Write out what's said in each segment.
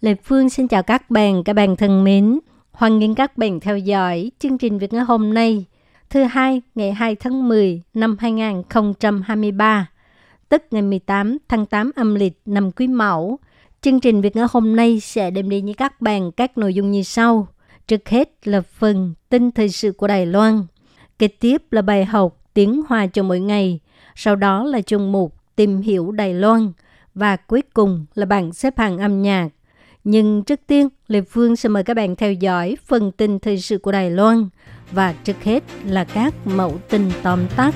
Lê Phương xin chào các bạn, các bạn thân mến. Hoan nghênh các bạn theo dõi chương trình Việt ngữ hôm nay, thứ hai ngày 2 tháng 10 năm 2023, tức ngày 18 tháng 8 âm lịch năm Quý Mão. Chương trình Việt ngữ hôm nay sẽ đem đến với các bạn các nội dung như sau. Trước hết là phần tin thời sự của Đài Loan. Kế tiếp là bài học tiếng Hoa cho mỗi ngày. Sau đó là chung mục tìm hiểu Đài Loan. Và cuối cùng là bảng xếp hạng âm nhạc. Nhưng trước tiên, Lê Phương sẽ mời các bạn theo dõi phần tin thời sự của Đài Loan. Và trước hết là các mẫu tin tóm tắt.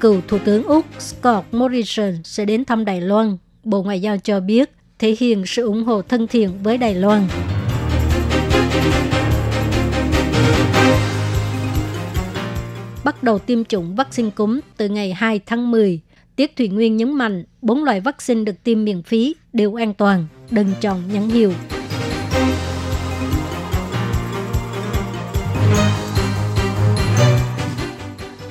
Cựu Thủ tướng Úc Scott Morrison sẽ đến thăm Đài Loan. Bộ Ngoại giao cho biết thể hiện sự ủng hộ thân thiện với Đài Loan. Bắt đầu tiêm chủng vaccine cúm từ ngày 2 tháng 10. Tiết Thủy Nguyên nhấn mạnh bốn loại vaccine được tiêm miễn phí đều an toàn, đừng chọn nhãn hiệu.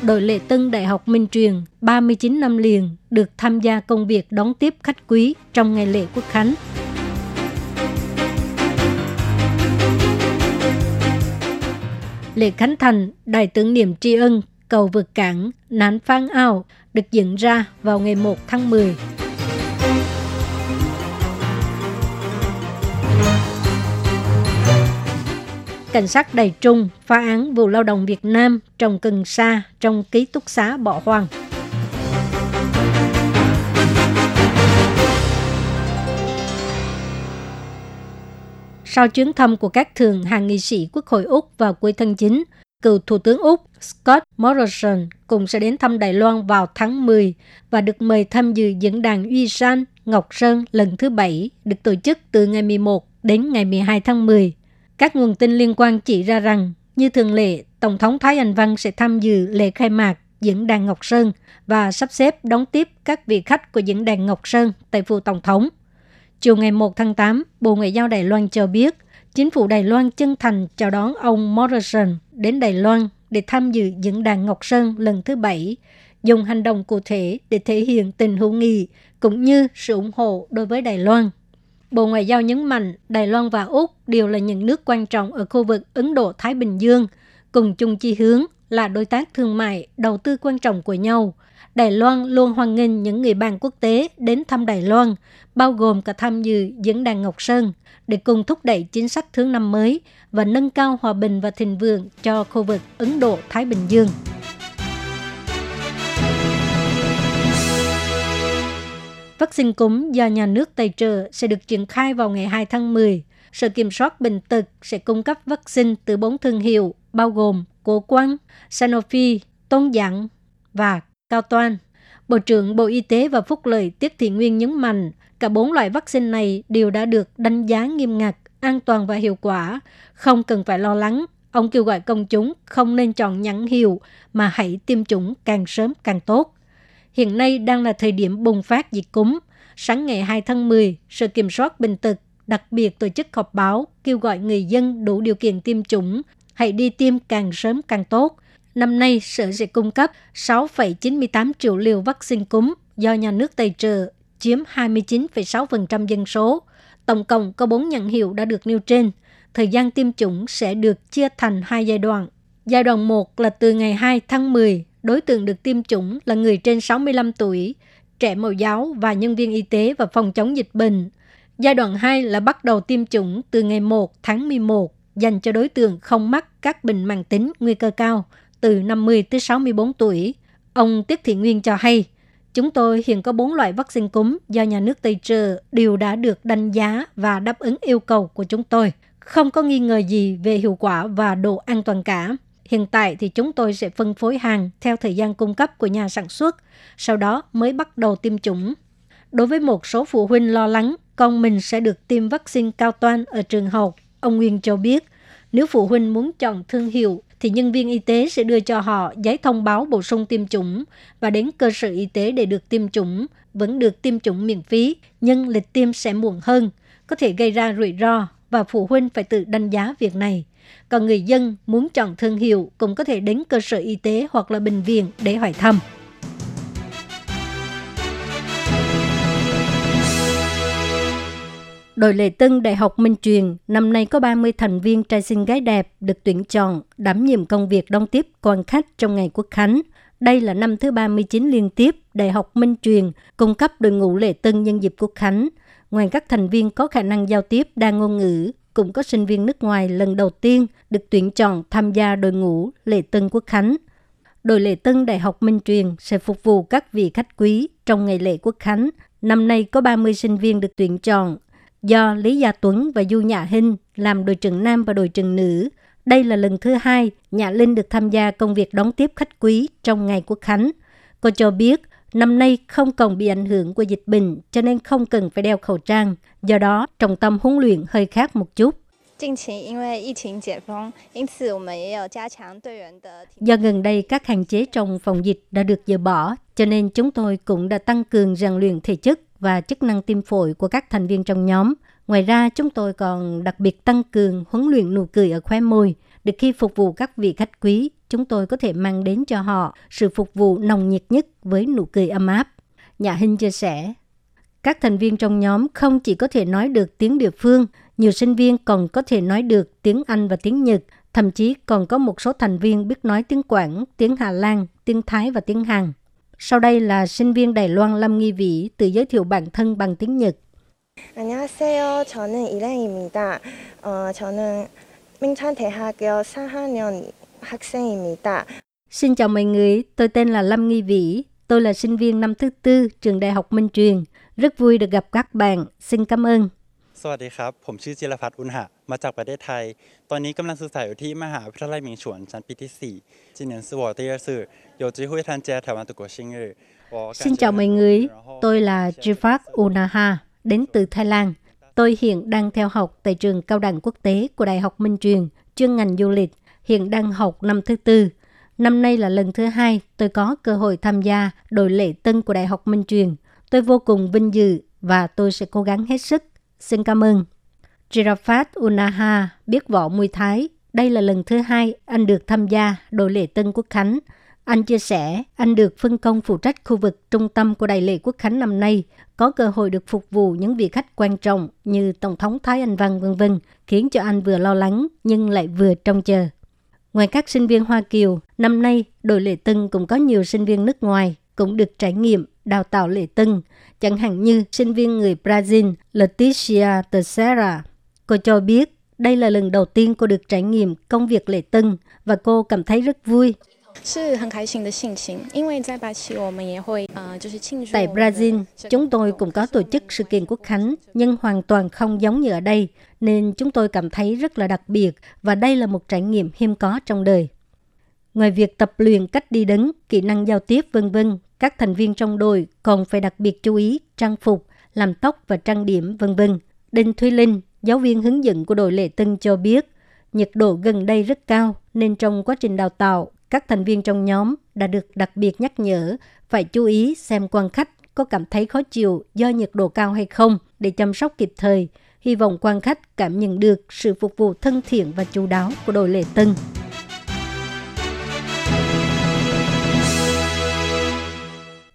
Đội lệ tân Đại học Minh Truyền 39 năm liền được tham gia công việc đón tiếp khách quý trong ngày lễ quốc khánh. Lễ khánh thành Đài tưởng niệm tri ân cầu vượt cảng Nán Phan Ao được diễn ra vào ngày 1 tháng 10. Cảnh sát Đài Trung phá án vụ lao động Việt Nam trồng cần sa trong ký túc xá bỏ hoang. Sau chuyến thăm của các thường hàng nghị sĩ Quốc hội Úc vào cuối tháng 9, cựu Thủ tướng Úc Scott Morrison cũng sẽ đến thăm Đài Loan vào tháng 10 và được mời tham dự diễn đàn Uy San Ngọc Sơn lần thứ bảy được tổ chức từ ngày 11 đến ngày 12 tháng 10. Các nguồn tin liên quan chỉ ra rằng, như thường lệ, Tổng thống Thái Anh Văn sẽ tham dự lễ khai mạc diễn đàn Ngọc Sơn và sắp xếp đón tiếp các vị khách của diễn đàn Ngọc Sơn tại phủ Tổng thống. Chiều ngày 1 tháng 8, Bộ Ngoại giao Đài Loan cho biết, chính phủ Đài Loan chân thành chào đón ông Morrison đến Đài Loan để tham dự diễn đàn Ngọc Sơn lần thứ bảy, dùng hành động cụ thể để thể hiện tình hữu nghị cũng như sự ủng hộ đối với Đài Loan. Bộ Ngoại giao nhấn mạnh Đài Loan và Úc đều là những nước quan trọng ở khu vực Ấn Độ-Thái Bình Dương, cùng chung chi hướng là đối tác thương mại, đầu tư quan trọng của nhau. Đài Loan luôn hoan nghênh những người bạn quốc tế đến thăm Đài Loan, bao gồm cả tham dự diễn đàn Ngọc Sơn, để cùng thúc đẩy chính sách thương năm mới và nâng cao hòa bình và thịnh vượng cho khu vực Ấn Độ-Thái Bình Dương. Vaccine cúm do nhà nước tài trợ sẽ được triển khai vào ngày 2 tháng 10. Sở Kiểm soát Bệnh tật sẽ cung cấp vaccine từ bốn thương hiệu bao gồm Cổ Quang, Sanofi, Tôn Giảng và Cao Toan. Bộ trưởng Bộ Y tế và Phúc lợi Tiết Thị Nguyên nhấn mạnh cả bốn loại vaccine này đều đã được đánh giá nghiêm ngặt, an toàn và hiệu quả, không cần phải lo lắng. Ông kêu gọi công chúng không nên chọn nhãn hiệu mà hãy tiêm chủng càng sớm càng tốt. Hiện nay đang là thời điểm bùng phát dịch cúm. Sáng ngày 2 tháng 10, Sở Kiểm soát Bình tật đặc biệt tổ chức họp báo kêu gọi người dân đủ điều kiện tiêm chủng, hãy đi tiêm càng sớm càng tốt. Năm nay, Sở sẽ cung cấp 6,98 triệu liều vaccine cúm do nhà nước tài trợ, chiếm 29,6% dân số. Tổng cộng có 4 nhãn hiệu đã được nêu trên. Thời gian tiêm chủng sẽ được chia thành hai giai đoạn. Giai đoạn 1 là từ ngày 2 tháng 10 đối tượng được tiêm chủng là người trên 65 tuổi, trẻ mẫu giáo và nhân viên y tế và phòng chống dịch bệnh. Giai đoạn 2 là bắt đầu tiêm chủng từ ngày 1 tháng 11 dành cho đối tượng không mắc các bệnh mạng tính nguy cơ cao từ 50 tới 64 tuổi. Ông Tiết Thị Nguyên cho hay, chúng tôi hiện có 4 loại vaccine cúm do nhà nước Tây trợ đều đã được đánh giá và đáp ứng yêu cầu của chúng tôi. Không có nghi ngờ gì về hiệu quả và độ an toàn cả. Hiện tại thì chúng tôi sẽ phân phối hàng theo thời gian cung cấp của nhà sản xuất, sau đó mới bắt đầu tiêm chủng. Đối với một số phụ huynh lo lắng con mình sẽ được tiêm vaccine cao toan ở trường học, ông Nguyên cho biết, nếu phụ huynh muốn chọn thương hiệu thì nhân viên y tế sẽ đưa cho họ giấy thông báo bổ sung tiêm chủng và đến cơ sở y tế để được tiêm chủng, vẫn được tiêm chủng miễn phí, nhưng lịch tiêm sẽ muộn hơn, có thể gây ra rủi ro và phụ huynh phải tự đánh giá việc này. Còn người dân muốn chọn thương hiệu cũng có thể đến cơ sở y tế hoặc là bệnh viện để hỏi thăm. Đội lệ tân Đại học Minh Truyền năm nay có 30 thành viên trai xinh gái đẹp được tuyển chọn đảm nhiệm công việc đón tiếp quan khách trong ngày quốc khánh. Đây là năm thứ 39 liên tiếp Đại học Minh Truyền cung cấp đội ngũ lệ tân nhân dịp quốc khánh. Ngoài các thành viên có khả năng giao tiếp đa ngôn ngữ, cũng có sinh viên nước ngoài lần đầu tiên được tuyển chọn tham gia đội ngũ lễ tân quốc khánh. Đội lễ tân Đại học Minh Truyền sẽ phục vụ các vị khách quý trong ngày lễ quốc khánh. Năm nay có 30 sinh viên được tuyển chọn do Lý Gia Tuấn và Du Nhạ Hinh làm đội trưởng nam và đội trưởng nữ. Đây là lần thứ hai Nhạ Linh được tham gia công việc đón tiếp khách quý trong ngày quốc khánh. Cô cho biết năm nay không còn bị ảnh hưởng của dịch bệnh cho nên không cần phải đeo khẩu trang. Do đó, trọng tâm huấn luyện hơi khác một chút. Do gần đây các hạn chế trong phòng dịch đã được dỡ bỏ, cho nên chúng tôi cũng đã tăng cường rèn luyện thể chất và chức năng tim phổi của các thành viên trong nhóm. Ngoài ra, chúng tôi còn đặc biệt tăng cường huấn luyện nụ cười ở khóe môi, để khi phục vụ các vị khách quý, chúng tôi có thể mang đến cho họ sự phục vụ nồng nhiệt nhất với nụ cười ấm áp. Nhà Hinh chia sẻ, các thành viên trong nhóm không chỉ có thể nói được tiếng địa phương, nhiều sinh viên còn có thể nói được tiếng Anh và tiếng Nhật, thậm chí còn có một số thành viên biết nói tiếng Quảng, tiếng Hà Lan, tiếng Thái và tiếng Hàn. Sau đây là sinh viên Đài Loan Lâm Nghi Vĩ tự giới thiệu bản thân bằng tiếng Nhật. 안녕하세요. 저는 이랭입니다. 어, 저는 민찬대학교 4학년 학생입니다. Xin chào mọi người, tôi tên là Lâm Nghi Vĩ. Tôi là sinh viên năm thứ tư trường Đại học Minh Truyền. Rất vui được gặp các bạn. Xin cảm ơn. สวัสดีครับ ผมชื่อจิรพัฒน์อุณหะ มาจากประเทศไทย ตอนนี้กำลังศึกษาอยู่ที่มหาวิทยาลัยมิงฉวนชั้นปีที่ Xin chào mọi người, tôi là Jifak Unaha, đến từ Thái Lan. Tôi hiện đang theo học tại trường cao đẳng quốc tế của Đại học Minh Truyền, chuyên ngành du lịch, hiện đang học năm thứ tư. Năm nay là lần thứ hai tôi có cơ hội tham gia đội lễ tân của Đại học Minh Truyền. Tôi vô cùng vinh dự và tôi sẽ cố gắng hết sức. Xin cảm ơn. Jirafat Unaha biết võ Muay Thái. Đây là lần thứ hai anh được tham gia đội lễ tân quốc khánh. Anh chia sẻ, anh được phân công phụ trách khu vực trung tâm của đại lễ quốc khánh năm nay, có cơ hội được phục vụ những vị khách quan trọng như Tổng thống Thái Anh Văn vân vân, khiến cho anh vừa lo lắng nhưng lại vừa trông chờ. Ngoài các sinh viên Hoa Kiều, năm nay đội lễ tân cũng có nhiều sinh viên nước ngoài cũng được trải nghiệm đào tạo lễ tân, chẳng hạn như sinh viên người Brazil Leticia Teixeira Cô cho biết đây là lần đầu tiên cô được trải nghiệm công việc lễ tân và cô cảm thấy rất vui Tại Brazil, chúng tôi cũng có tổ chức sự kiện quốc khánh, nhưng hoàn toàn không giống như ở đây, nên chúng tôi cảm thấy rất là đặc biệt và đây là một trải nghiệm hiếm có trong đời. Ngoài việc tập luyện cách đi đứng, kỹ năng giao tiếp vân vân, các thành viên trong đội còn phải đặc biệt chú ý trang phục, làm tóc và trang điểm vân vân. Đinh Thúy Linh, giáo viên hướng dẫn của đội lễ tân cho biết, nhiệt độ gần đây rất cao nên trong quá trình đào tạo, các thành viên trong nhóm đã được đặc biệt nhắc nhở phải chú ý xem quan khách có cảm thấy khó chịu do nhiệt độ cao hay không để chăm sóc kịp thời. Hy vọng quan khách cảm nhận được sự phục vụ thân thiện và chú đáo của đội lễ tân.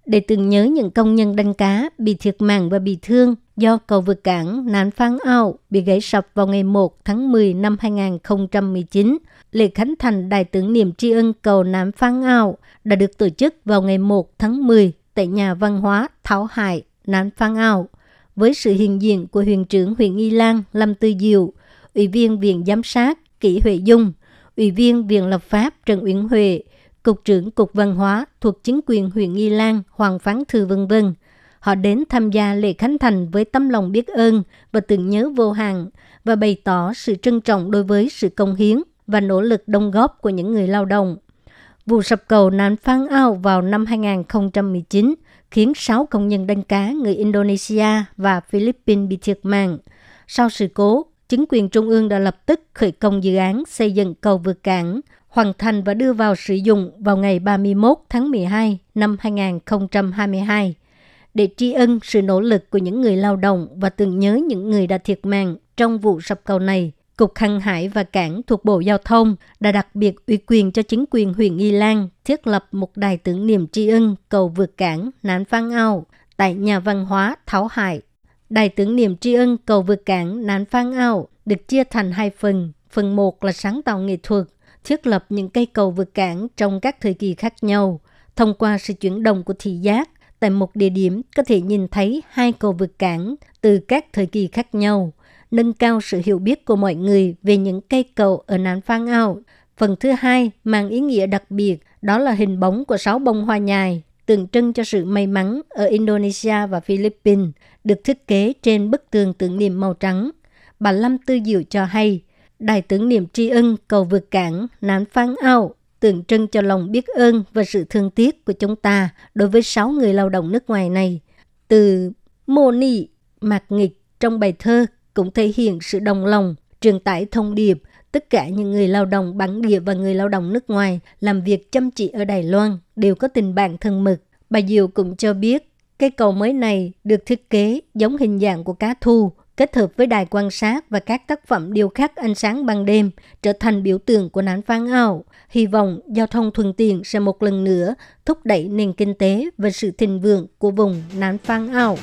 Để tưởng nhớ những công nhân đánh cá bị thiệt mạng và bị thương do cầu vượt cảng Nán Phang Ao bị gãy sập vào ngày 1 tháng 10 năm 2019. Lễ khánh thành Đài tưởng niệm tri ân cầu Nán Phang Ao đã được tổ chức vào ngày 1 tháng 10 tại nhà văn hóa Thảo Hải, Nán Phang Ao, với sự hiện diện của huyện trưởng huyện Y Lan Lâm Tư Diệu, Ủy viên Viện Giám sát Kỷ Huệ Dung, Ủy viên Viện Lập pháp Trần Uyển Huệ, Cục trưởng Cục Văn hóa thuộc chính quyền huyện Nghi Lan, Hoàng Phán Thư vân vân. Họ đến tham gia lễ khánh thành với tấm lòng biết ơn và tưởng nhớ vô hạn và bày tỏ sự trân trọng đối với sự công hiến và nỗ lực đóng góp của những người lao động. Vụ sập cầu Nan Phan Ao vào năm 2019 khiến 6 công nhân đánh cá người Indonesia và Philippines bị thiệt mạng. Sau sự cố, chính quyền trung ương đã lập tức khởi công dự án xây dựng cầu vượt cảng, hoàn thành và đưa vào sử dụng vào ngày 31 tháng 12 năm 2022 để tri ân sự nỗ lực của những người lao động và tưởng nhớ những người đã thiệt mạng trong vụ sập cầu này. Cục Hàng hải và Cảng thuộc Bộ Giao thông đã đặc biệt ủy quyền cho chính quyền huyện nghi Lan thiết lập một đài tưởng niệm tri ân cầu vượt cảng Nán Phan Ao tại nhà văn hóa Tháo Hải. Đài tưởng niệm tri ân cầu vượt cảng Nán Phan Ao được chia thành hai phần. Phần một là sáng tạo nghệ thuật, thiết lập những cây cầu vượt cảng trong các thời kỳ khác nhau. Thông qua sự chuyển động của thị giác, tại một địa điểm có thể nhìn thấy hai cầu vượt cảng từ các thời kỳ khác nhau – nâng cao sự hiểu biết của mọi người về những cây cầu ở Nán Phan Ao. Phần thứ hai mang ý nghĩa đặc biệt, đó là hình bóng của sáu bông hoa nhài, tượng trưng cho sự may mắn ở Indonesia và Philippines, được thiết kế trên bức tường tưởng niệm màu trắng. Bà Lâm Tư Diệu cho hay, đài tưởng niệm tri ân cầu vượt cảng Nán Phan Ao tượng trưng cho lòng biết ơn và sự thương tiếc của chúng ta đối với sáu người lao động nước ngoài này. Từ Mô Nị, Mạc Nghịch trong bài thơ cũng thể hiện sự đồng lòng, truyền tải thông điệp tất cả những người lao động bản địa và người lao động nước ngoài làm việc chăm chỉ ở Đài Loan đều có tình bạn thân mật. Bà Diệu cũng cho biết cây cầu mới này được thiết kế giống hình dạng của cá thu, kết hợp với đài quan sát và các tác phẩm điêu khắc ánh sáng ban đêm trở thành biểu tượng của nán Phan ảo. Hy vọng giao thông thuận tiện sẽ một lần nữa thúc đẩy nền kinh tế và sự thịnh vượng của vùng nán Phan ảo.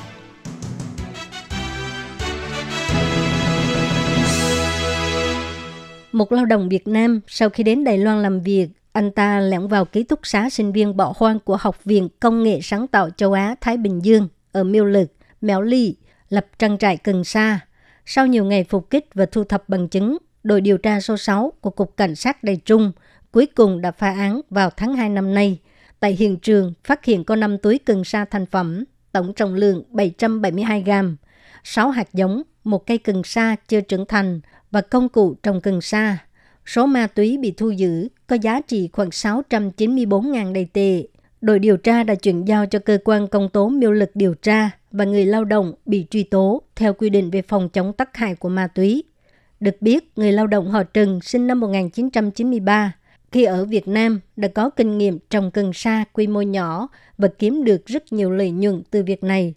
Một lao động Việt Nam sau khi đến Đài Loan làm việc, anh ta lẻn vào ký túc xá sinh viên bỏ hoang của Học viện Công nghệ Sáng tạo Châu Á Thái Bình Dương ở Miêu Lực, Mèo Ly, lập trang trại cần sa. Sau nhiều ngày phục kích và thu thập bằng chứng, đội điều tra số 6 của Cục Cảnh sát Đài Trung cuối cùng đã phá án vào tháng 2 năm nay. Tại hiện trường, phát hiện có 5 túi cần sa thành phẩm, tổng trọng lượng 772 gram, 6 hạt giống, một cây cần sa chưa trưởng thành và công cụ trồng cần sa. Số ma túy bị thu giữ có giá trị khoảng 694.000 đầy tệ. Đội điều tra đã chuyển giao cho cơ quan công tố miêu lực điều tra và người lao động bị truy tố theo quy định về phòng chống tắc hại của ma túy. Được biết, người lao động họ Trần sinh năm 1993, khi ở Việt Nam đã có kinh nghiệm trồng cần sa quy mô nhỏ và kiếm được rất nhiều lợi nhuận từ việc này.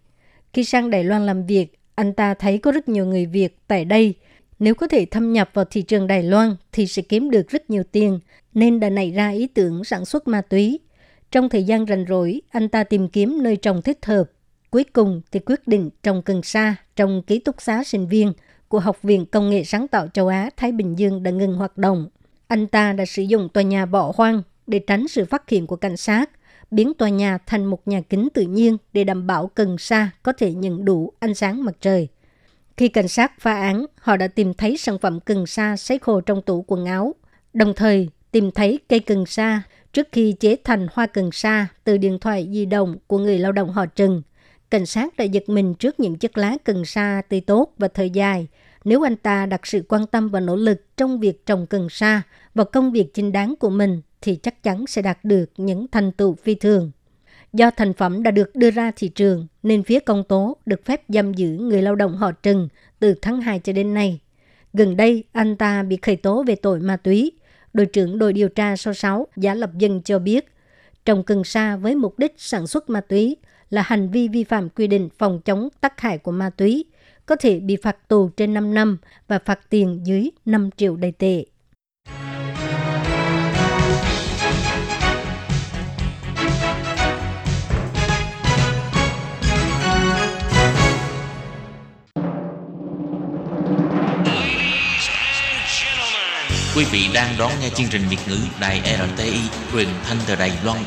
Khi sang Đài Loan làm việc, anh ta thấy có rất nhiều người Việt tại đây nếu có thể thâm nhập vào thị trường Đài Loan thì sẽ kiếm được rất nhiều tiền, nên đã nảy ra ý tưởng sản xuất ma túy. Trong thời gian rảnh rỗi, anh ta tìm kiếm nơi trồng thích hợp. Cuối cùng thì quyết định trồng cần sa trong ký túc xá sinh viên của Học viện Công nghệ Sáng tạo Châu Á Thái Bình Dương đã ngừng hoạt động. Anh ta đã sử dụng tòa nhà bỏ hoang để tránh sự phát hiện của cảnh sát, biến tòa nhà thành một nhà kính tự nhiên để đảm bảo cần sa có thể nhận đủ ánh sáng mặt trời. Khi cảnh sát phá án, họ đã tìm thấy sản phẩm cần sa sấy khô trong tủ quần áo, đồng thời tìm thấy cây cần sa trước khi chế thành hoa cần sa từ điện thoại di động của người lao động họ Trừng Cảnh sát đã giật mình trước những chiếc lá cần sa tươi tốt và thời dài. Nếu anh ta đặt sự quan tâm và nỗ lực trong việc trồng cần sa vào công việc chính đáng của mình, thì chắc chắn sẽ đạt được những thành tựu phi thường. Do thành phẩm đã được đưa ra thị trường, nên phía công tố được phép giam giữ người lao động họ Trừng từ tháng 2 cho đến nay. Gần đây, anh ta bị khởi tố về tội ma túy. Đội trưởng đội điều tra số 6 Giả Lập Dân cho biết, trồng cần sa với mục đích sản xuất ma túy là hành vi vi phạm quy định phòng chống tác hại của ma túy, có thể bị phạt tù trên 5 năm và phạt tiền dưới 5 triệu đầy tệ. Quý vị đang đón nghe chương trình Việt ngữ Đài RTI truyền thanh từ Đài Loan.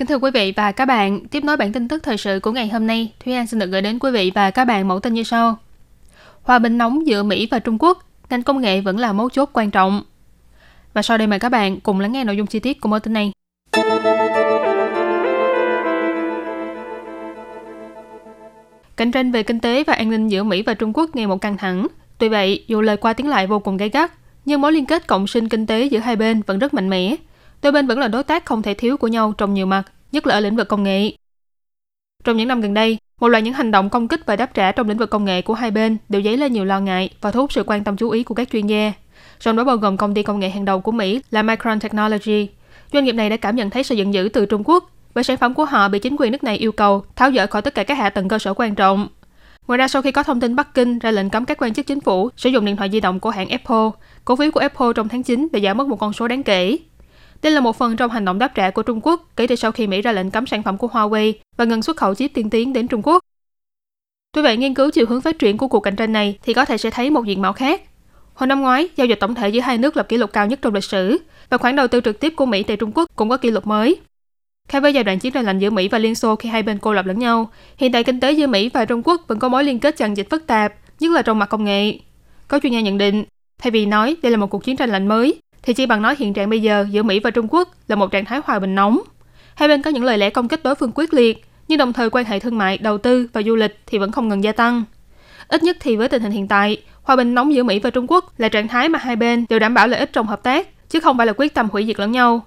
Kính thưa quý vị và các bạn, tiếp nối bản tin tức thời sự của ngày hôm nay, Thúy An xin được gửi đến quý vị và các bạn mẫu tin như sau. Hòa bình nóng giữa Mỹ và Trung Quốc, ngành công nghệ vẫn là mấu chốt quan trọng. Và sau đây mời các bạn cùng lắng nghe nội dung chi tiết của mẫu tin này. Cạnh tranh về kinh tế và an ninh giữa Mỹ và Trung Quốc ngày một căng thẳng. Tuy vậy, dù lời qua tiếng lại vô cùng gay gắt, nhưng mối liên kết cộng sinh kinh tế giữa hai bên vẫn rất mạnh mẽ. Đôi bên vẫn là đối tác không thể thiếu của nhau trong nhiều mặt, nhất là ở lĩnh vực công nghệ. Trong những năm gần đây, một loạt những hành động công kích và đáp trả trong lĩnh vực công nghệ của hai bên đều dấy lên nhiều lo ngại và thu hút sự quan tâm chú ý của các chuyên gia. Trong đó bao gồm công ty công nghệ hàng đầu của Mỹ là Micron Technology. Doanh nghiệp này đã cảm nhận thấy sự giận dữ từ Trung Quốc bởi sản phẩm của họ bị chính quyền nước này yêu cầu tháo dỡ khỏi tất cả các hạ tầng cơ sở quan trọng. Ngoài ra, sau khi có thông tin Bắc Kinh ra lệnh cấm các quan chức chính phủ sử dụng điện thoại di động của hãng Apple, cổ phiếu của Apple trong tháng 9 đã giảm mất một con số đáng kể. Đây là một phần trong hành động đáp trả của Trung Quốc kể từ sau khi Mỹ ra lệnh cấm sản phẩm của Huawei và ngừng xuất khẩu chip tiên tiến đến Trung Quốc. Tuy vậy, nghiên cứu chiều hướng phát triển của cuộc cạnh tranh này thì có thể sẽ thấy một diện mạo khác. Hồi năm ngoái, giao dịch tổng thể giữa hai nước lập kỷ lục cao nhất trong lịch sử và khoản đầu tư trực tiếp của Mỹ tại Trung Quốc cũng có kỷ lục mới. Khác với giai đoạn chiến tranh lạnh giữa Mỹ và Liên Xô khi hai bên cô lập lẫn nhau, hiện tại kinh tế giữa Mỹ và Trung Quốc vẫn có mối liên kết chằng dịch phức tạp, nhất là trong mặt công nghệ. Có chuyên gia nhận định, thay vì nói đây là một cuộc chiến tranh lạnh mới, thì chỉ bằng nói hiện trạng bây giờ giữa Mỹ và Trung Quốc là một trạng thái hòa bình nóng. Hai bên có những lời lẽ công kích đối phương quyết liệt, nhưng đồng thời quan hệ thương mại, đầu tư và du lịch thì vẫn không ngừng gia tăng. Ít nhất thì với tình hình hiện tại, hòa bình nóng giữa Mỹ và Trung Quốc là trạng thái mà hai bên đều đảm bảo lợi ích trong hợp tác, chứ không phải là quyết tâm hủy diệt lẫn nhau.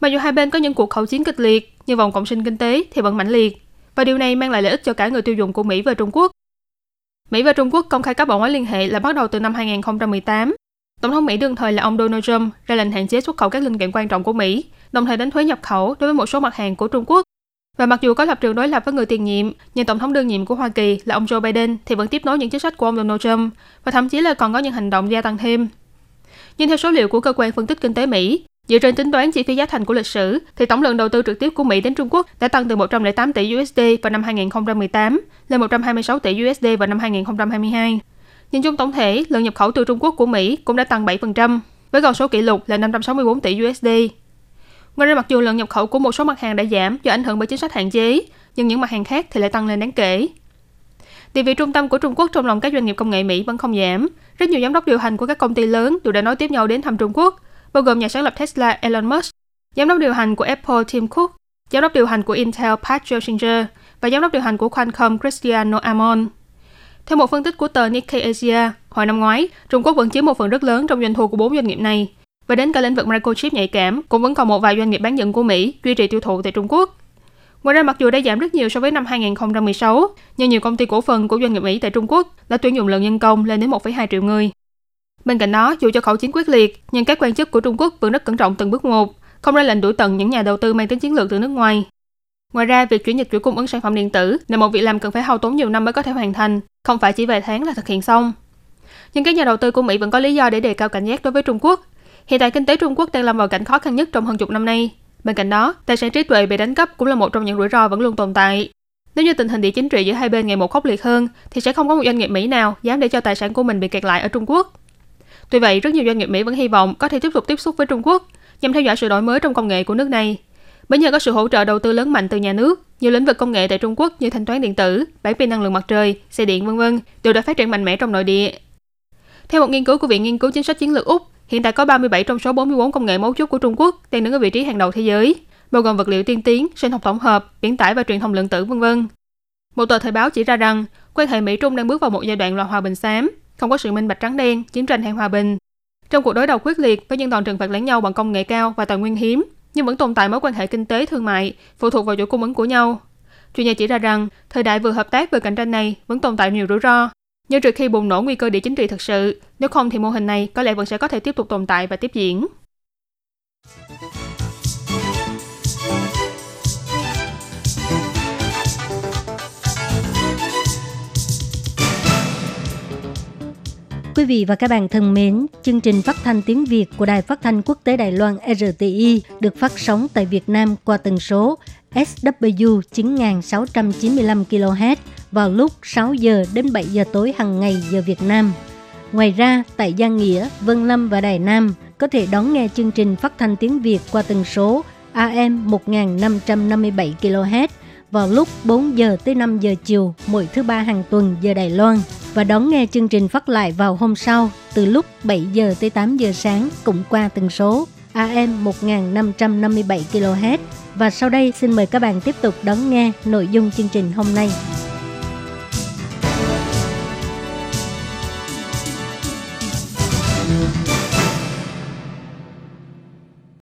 Mặc dù hai bên có những cuộc khẩu chiến kịch liệt, nhưng vòng cộng sinh kinh tế thì vẫn mãnh liệt, và điều này mang lại lợi ích cho cả người tiêu dùng của Mỹ và Trung Quốc. Mỹ và Trung Quốc công khai các bộ mối liên hệ là bắt đầu từ năm 2018. Tổng thống Mỹ đương thời là ông Donald Trump ra lệnh hạn chế xuất khẩu các linh kiện quan trọng của Mỹ, đồng thời đánh thuế nhập khẩu đối với một số mặt hàng của Trung Quốc. Và mặc dù có lập trường đối lập với người tiền nhiệm, nhưng tổng thống đương nhiệm của Hoa Kỳ là ông Joe Biden thì vẫn tiếp nối những chính sách của ông Donald Trump và thậm chí là còn có những hành động gia tăng thêm. Nhưng theo số liệu của cơ quan phân tích kinh tế Mỹ, Dựa trên tính toán chi phí giá thành của lịch sử, thì tổng lượng đầu tư trực tiếp của Mỹ đến Trung Quốc đã tăng từ 108 tỷ USD vào năm 2018 lên 126 tỷ USD vào năm 2022. Nhìn chung tổng thể, lượng nhập khẩu từ Trung Quốc của Mỹ cũng đã tăng 7%, với con số kỷ lục là 564 tỷ USD. Ngoài ra mặc dù lượng nhập khẩu của một số mặt hàng đã giảm do ảnh hưởng bởi chính sách hạn chế, nhưng những mặt hàng khác thì lại tăng lên đáng kể. Địa vị trung tâm của Trung Quốc trong lòng các doanh nghiệp công nghệ Mỹ vẫn không giảm. Rất nhiều giám đốc điều hành của các công ty lớn đều đã nói tiếp nhau đến thăm Trung Quốc bao gồm nhà sáng lập Tesla Elon Musk, giám đốc điều hành của Apple Tim Cook, giám đốc điều hành của Intel Pat Gelsinger và giám đốc điều hành của Qualcomm Cristiano Amon. Theo một phân tích của tờ Nikkei Asia, hồi năm ngoái, Trung Quốc vẫn chiếm một phần rất lớn trong doanh thu của bốn doanh nghiệp này. Và đến cả lĩnh vực microchip nhạy cảm, cũng vẫn còn một vài doanh nghiệp bán dẫn của Mỹ duy trì tiêu thụ tại Trung Quốc. Ngoài ra, mặc dù đã giảm rất nhiều so với năm 2016, nhưng nhiều công ty cổ phần của doanh nghiệp Mỹ tại Trung Quốc đã tuyển dụng lượng nhân công lên đến 1,2 triệu người. Bên cạnh đó, dù cho khẩu chiến quyết liệt, nhưng các quan chức của Trung Quốc vẫn rất cẩn trọng từng bước một, không ra lệnh đuổi tận những nhà đầu tư mang tính chiến lược từ nước ngoài. Ngoài ra, việc chuyển dịch chuỗi cung ứng sản phẩm điện tử là một việc làm cần phải hao tốn nhiều năm mới có thể hoàn thành, không phải chỉ vài tháng là thực hiện xong. Nhưng các nhà đầu tư của Mỹ vẫn có lý do để đề cao cảnh giác đối với Trung Quốc. Hiện tại kinh tế Trung Quốc đang lâm vào cảnh khó khăn nhất trong hơn chục năm nay. Bên cạnh đó, tài sản trí tuệ bị đánh cắp cũng là một trong những rủi ro vẫn luôn tồn tại. Nếu như tình hình địa chính trị giữa hai bên ngày một khốc liệt hơn, thì sẽ không có một doanh nghiệp Mỹ nào dám để cho tài sản của mình bị kẹt lại ở Trung Quốc. Tuy vậy, rất nhiều doanh nghiệp Mỹ vẫn hy vọng có thể tiếp tục tiếp xúc với Trung Quốc nhằm theo dõi sự đổi mới trong công nghệ của nước này. Bởi nhờ có sự hỗ trợ đầu tư lớn mạnh từ nhà nước, nhiều lĩnh vực công nghệ tại Trung Quốc như thanh toán điện tử, bản pin năng lượng mặt trời, xe điện vân vân đều đã phát triển mạnh mẽ trong nội địa. Theo một nghiên cứu của Viện Nghiên cứu Chính sách Chiến lược Úc, hiện tại có 37 trong số 44 công nghệ mấu chốt của Trung Quốc đang đứng ở vị trí hàng đầu thế giới, bao gồm vật liệu tiên tiến, sinh học tổng hợp, biển tải và truyền thông lượng tử vân vân. Một tờ thời báo chỉ ra rằng quan hệ Mỹ Trung đang bước vào một giai đoạn loạn hòa bình xám, không có sự minh bạch trắng đen, chiến tranh hay hòa bình. Trong cuộc đối đầu quyết liệt với những đòn trừng phạt lẫn nhau bằng công nghệ cao và tài nguyên hiếm, nhưng vẫn tồn tại mối quan hệ kinh tế thương mại phụ thuộc vào chuỗi cung ứng của nhau. Chuyên gia chỉ ra rằng, thời đại vừa hợp tác vừa cạnh tranh này vẫn tồn tại nhiều rủi ro, nhưng trừ khi bùng nổ nguy cơ địa chính trị thực sự, nếu không thì mô hình này có lẽ vẫn sẽ có thể tiếp tục tồn tại và tiếp diễn. Quý vị và các bạn thân mến, chương trình phát thanh tiếng Việt của Đài Phát thanh Quốc tế Đài Loan RTI được phát sóng tại Việt Nam qua tần số SW 9695 kHz vào lúc 6 giờ đến 7 giờ tối hàng ngày giờ Việt Nam. Ngoài ra, tại Giang Nghĩa, Vân Lâm và Đài Nam có thể đón nghe chương trình phát thanh tiếng Việt qua tần số AM 1557 kHz vào lúc 4 giờ tới 5 giờ chiều mỗi thứ ba hàng tuần giờ Đài Loan và đón nghe chương trình phát lại vào hôm sau từ lúc 7 giờ tới 8 giờ sáng cũng qua tần số AM 1557 kHz. Và sau đây xin mời các bạn tiếp tục đón nghe nội dung chương trình hôm nay.